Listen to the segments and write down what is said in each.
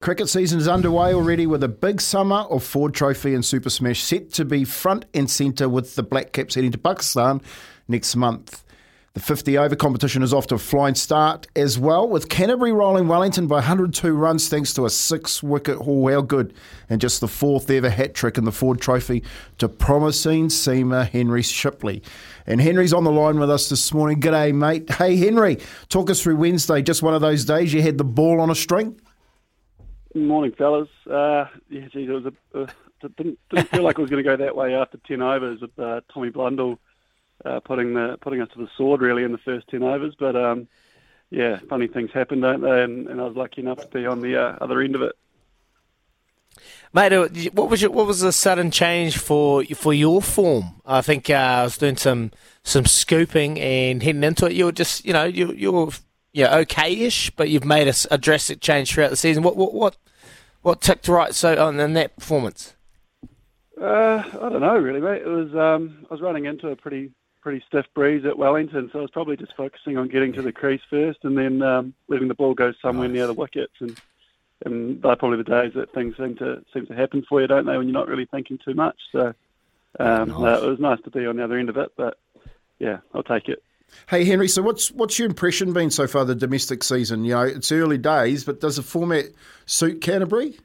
Cricket season is underway already with a big summer of Ford Trophy and Super Smash set to be front and centre with the Black Caps heading to Pakistan next month. The 50 over competition is off to a flying start as well, with Canterbury rolling Wellington by 102 runs thanks to a six wicket haul. How good! And just the fourth ever hat trick in the Ford Trophy to promising seamer Henry Shipley. And Henry's on the line with us this morning. G'day, mate. Hey, Henry, talk us through Wednesday. Just one of those days you had the ball on a string? Morning, fellas. Uh, yeah, geez, it was a, uh, didn't, didn't feel like it was going to go that way after ten overs with uh, Tommy Blundell uh, putting the putting us to the sword really in the first ten overs. But um, yeah, funny things happen, don't they? And, and I was lucky enough to be on the uh, other end of it. Mate, uh, what was your, what was the sudden change for for your form? I think uh, I was doing some some scooping and heading into it. You were just you know you you were yeah, okay-ish, but you've made a, a, drastic change throughout the season. What what what what ticked right so on in that performance? Uh, I don't know really, mate. It was um, I was running into a pretty pretty stiff breeze at Wellington, so I was probably just focusing on getting to the crease first, and then um, letting the ball go somewhere nice. near the wickets. And and they're probably the days that things seem to seem to happen for you, don't they? When you're not really thinking too much. So um, nice. uh, it was nice to be on the other end of it, but yeah, I'll take it. Hey Henry, so what's what's your impression been so far the domestic season? You know, it's early days, but does the format suit Canterbury?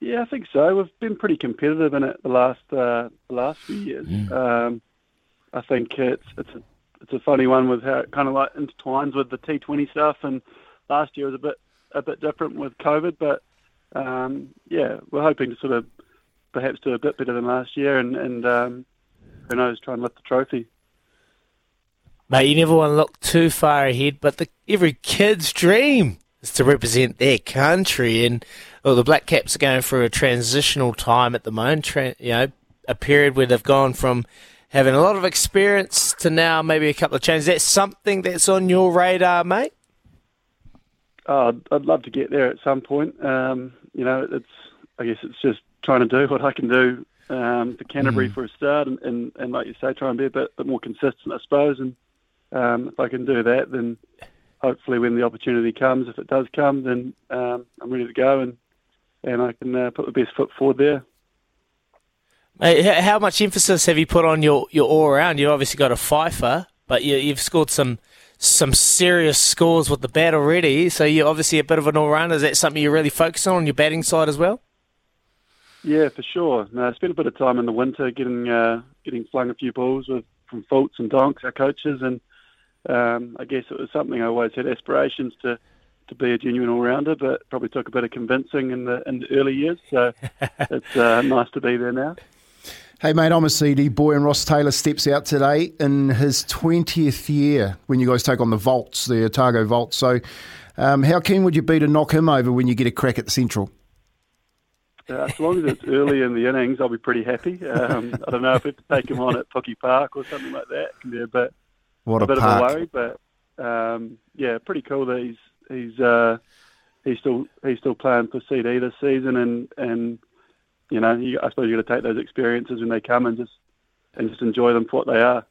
Yeah, I think so. We've been pretty competitive in it the last uh, the last few years. Mm. Um, I think it's it's a it's a funny one with how it kind of like intertwines with the T20 stuff, and last year was a bit a bit different with COVID, but um, yeah, we're hoping to sort of perhaps do a bit better than last year, and, and um, who knows, try and lift the trophy. Mate, you never want to look too far ahead, but the, every kid's dream is to represent their country. And well, the Black Caps are going through a transitional time at the moment. Tra- you know, a period where they've gone from having a lot of experience to now maybe a couple of changes. That's something that's on your radar, mate. Oh, I'd love to get there at some point. Um, you know, it's I guess it's just trying to do what I can do um, for Canterbury mm. for a start, and, and, and like you say, try and be a bit, bit more consistent, I suppose, and um, if I can do that, then hopefully when the opportunity comes, if it does come, then um, I'm ready to go and and I can uh, put the best foot forward there. Mate, how much emphasis have you put on your, your all around? You've obviously got a fifer, but you, have scored some some serious scores with the bat already. So you're obviously a bit of an all rounder. Is that something you really focus on on your batting side as well? Yeah, for sure. No, I spent a bit of time in the winter getting uh, getting flung a few balls with from Fultz and Donks, our coaches, and um, I guess it was something I always had aspirations to to be a genuine all rounder, but probably took a bit of convincing in the in the early years. So it's uh, nice to be there now. Hey mate, I'm a CD boy, and Ross Taylor steps out today in his 20th year when you guys take on the Volts, the Otago Volts. So, um, how keen would you be to knock him over when you get a crack at the Central? Uh, as long as it's early in the innings, I'll be pretty happy. Um, I don't know if it's take him on at Pookie Park or something like that. It can be a bit what a, a bit park. of a worry, but um, yeah, pretty cool that he's he's uh, he's still he's still playing for CD this season, and and you know, you, I suppose you got to take those experiences when they come and just and just enjoy them for what they are.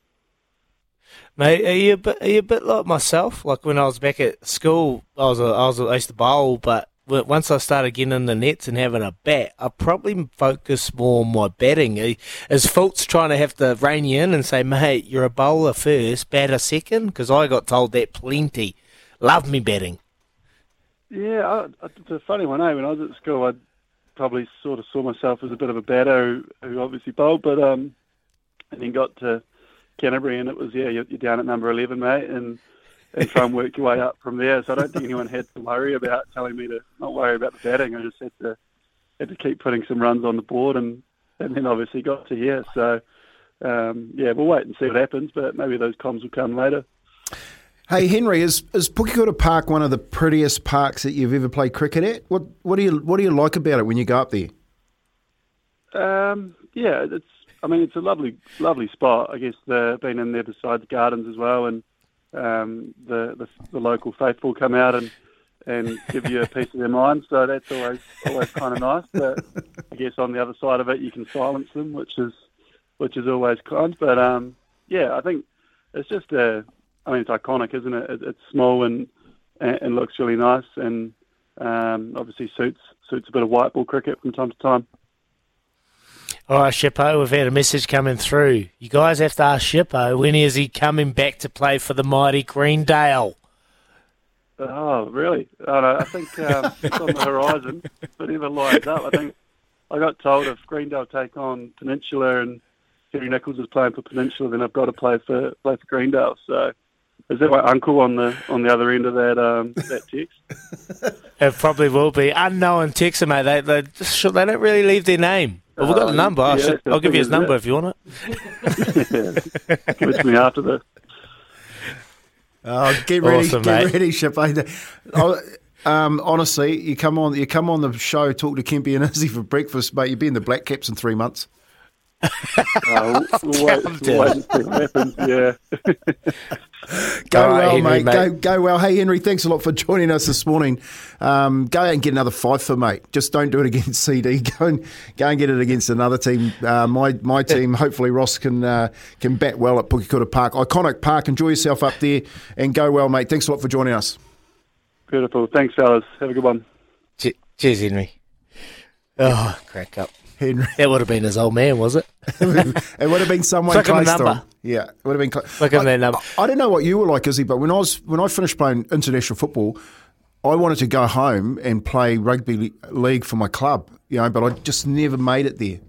Mate, are you a bit, are you a bit like myself? Like when I was back at school, I was a, I was a, I used to bowl, but once I started getting in the nets and having a bat, I probably focus more on my batting. Is Fultz trying to have to rein you in and say, mate, you're a bowler first, batter second? Because I got told that plenty. Love me batting. Yeah, I, it's a funny one, eh? When I was at school, I probably sort of saw myself as a bit of a batter who, who obviously bowled, but um, and then got to Canterbury and it was yeah, you're, you're down at number eleven, mate, and and try and work your way up from there. So I don't think anyone had to worry about telling me to not worry about the batting. I just had to had to keep putting some runs on the board, and and then obviously got to here. So um, yeah, we'll wait and see what happens, but maybe those comms will come later. Hey Henry, is is Pukekura Park one of the prettiest parks that you've ever played cricket at? What what do you what do you like about it when you go up there? Um, yeah, it's I mean it's a lovely lovely spot. I guess the, being in there beside the gardens as well, and um, the, the, the local faithful come out and and give you a piece of their mind. So that's always always kind of nice. But I guess on the other side of it, you can silence them, which is which is always kind. But um, yeah, I think it's just a I mean, it's iconic, isn't it? It's small and and looks really nice, and um, obviously suits suits a bit of white ball cricket from time to time. All right, Shippo, we've had a message coming through. You guys have to ask Shippo when is he coming back to play for the mighty Greendale? Oh, really? I, know, I think um, it's on the horizon, but never lines up. I think I got told if Greendale take on Peninsula and Henry Nicholls is playing for Peninsula, then I've got to play for play for Greendale. So is that my uncle on the on the other end of that um, that text? it probably will be unknown texter, mate. They they, they don't really leave their name. Well, we've got the uh, number. Uh, yeah, I'll give you his number it. if you want it. Give it to me after this. Oh, get ready, awesome, get mate. ready, Ship. Oh, um, honestly, you come on, you come on the show, talk to Kempy and Izzy for breakfast, mate. You'll be in the Black Caps in three months uh, we'll wait, we'll wait and see what happens. Yeah. go right, well, Henry, mate. mate. Go, go well. Hey, Henry, thanks a lot for joining us this morning. Um, go out and get another five for mate. Just don't do it against CD. Go and go and get it against another team. Uh, my my team. Hopefully, Ross can uh, can bat well at Pukekura Park, iconic park. Enjoy yourself up there and go well, mate. Thanks a lot for joining us. Beautiful. Thanks, fellas. Have a good one. Cheers, Henry. Oh, crack up. Henry. That would have been his old man, was it? it would have been someone Flick close to him. Yeah, it would have been. Cl- Look at that number. I, I don't know what you were like, Izzy, but when I was when I finished playing international football, I wanted to go home and play rugby league for my club. You know, but I just never made it there.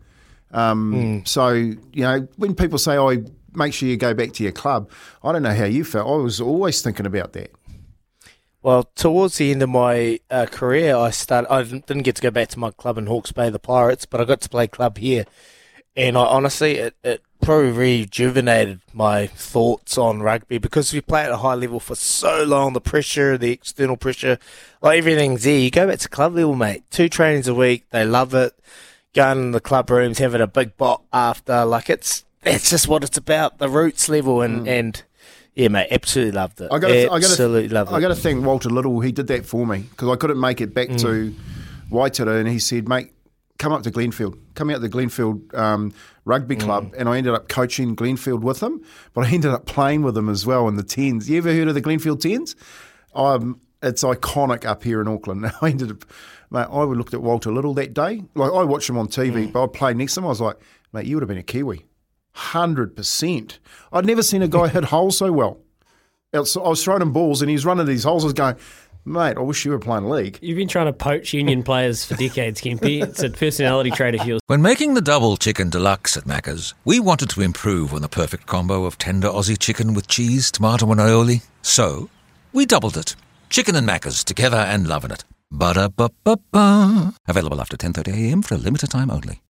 Um, mm. So you know, when people say, "Oh, make sure you go back to your club," I don't know how you felt. I was always thinking about that. Well, towards the end of my uh, career, I started. I didn't get to go back to my club in Hawke's Bay, the Pirates, but I got to play club here, and I, honestly, it, it probably rejuvenated my thoughts on rugby because we play at a high level for so long. The pressure, the external pressure, like everything's there. You go back to club level, mate. Two trainings a week. They love it. Going in the club rooms, having a big bot after. Like it's it's just what it's about. The roots level and mm. and yeah, mate, absolutely loved it. I got absolutely to, loved it. I got to thank Walter Little. He did that for me because I couldn't make it back mm. to Waitara, and he said, "Mate, come up to Glenfield. Come out to the Glenfield um, Rugby mm. Club." Mm. And I ended up coaching Glenfield with him, but I ended up playing with him as well in the tens. You ever heard of the Glenfield tens? Um, it's iconic up here in Auckland. I ended up, mate. I looked at Walter Little that day. Like I watched him on TV, mm. but I played next to him. I was like, mate, you would have been a Kiwi. Hundred percent. I'd never seen a guy hit holes so well. I was throwing him balls and he's running these holes. I was going, mate, I wish you were playing league. You've been trying to poach union players for decades, Kempy. It's a personality trait of yours. When making the double chicken deluxe at Macca's, we wanted to improve on the perfect combo of tender Aussie chicken with cheese, tomato, and aioli. So we doubled it. Chicken and Macca's together and loving it. Ba da ba ba ba. Available after 10:30 a.m. for a limited time only.